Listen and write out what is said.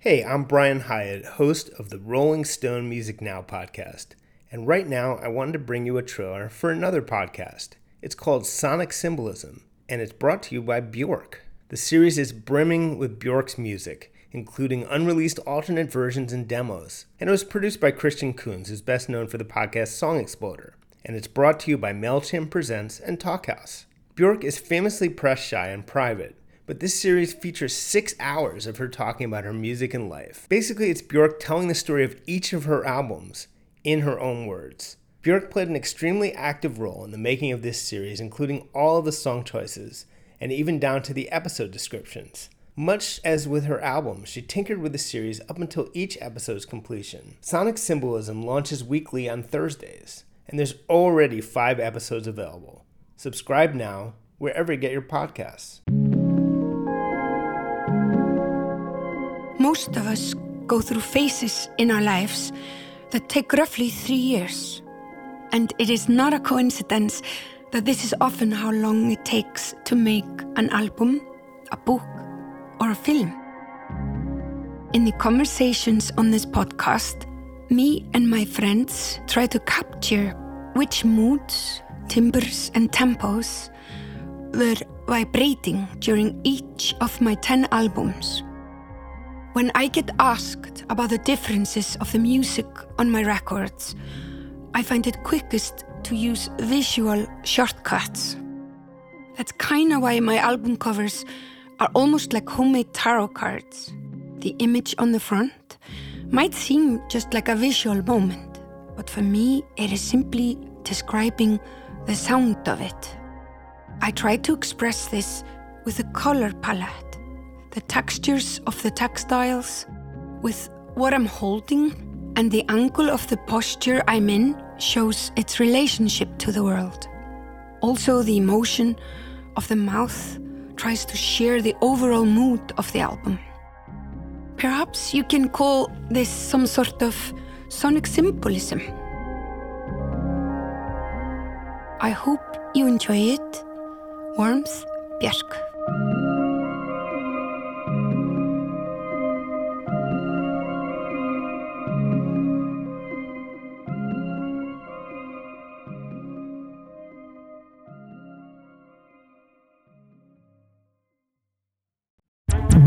Hey, I'm Brian Hiatt, host of the Rolling Stone Music Now podcast. And right now, I wanted to bring you a trailer for another podcast. It's called Sonic Symbolism, and it's brought to you by Bjork. The series is brimming with Bjork's music, including unreleased alternate versions and demos. And it was produced by Christian Coons, who's best known for the podcast Song Exploder. And it's brought to you by MailChimp Presents and Talkhouse. Bjork is famously press shy and private, but this series features six hours of her talking about her music and life. Basically, it's Bjork telling the story of each of her albums in her own words. Bjork played an extremely active role in the making of this series, including all of the song choices and even down to the episode descriptions. Much as with her album, she tinkered with the series up until each episode's completion. Sonic Symbolism launches weekly on Thursdays, and there's already five episodes available. Subscribe now wherever you get your podcasts. Most of us go through phases in our lives that take roughly three years. And it is not a coincidence that this is often how long it takes to make an album, a book, or a film. In the conversations on this podcast, me and my friends try to capture which moods, timbres, and tempos were vibrating during each of my 10 albums. When I get asked about the differences of the music on my records, I find it quickest to use visual shortcuts. That's kind of why my album covers are almost like homemade tarot cards. The image on the front might seem just like a visual moment, but for me, it is simply describing the sound of it. I try to express this with a color palette the textures of the textiles, with what I'm holding, and the angle of the posture I'm in shows its relationship to the world. Also, the emotion of the mouth tries to share the overall mood of the album. Perhaps you can call this some sort of sonic symbolism. I hope you enjoy it. Warmth, Björk.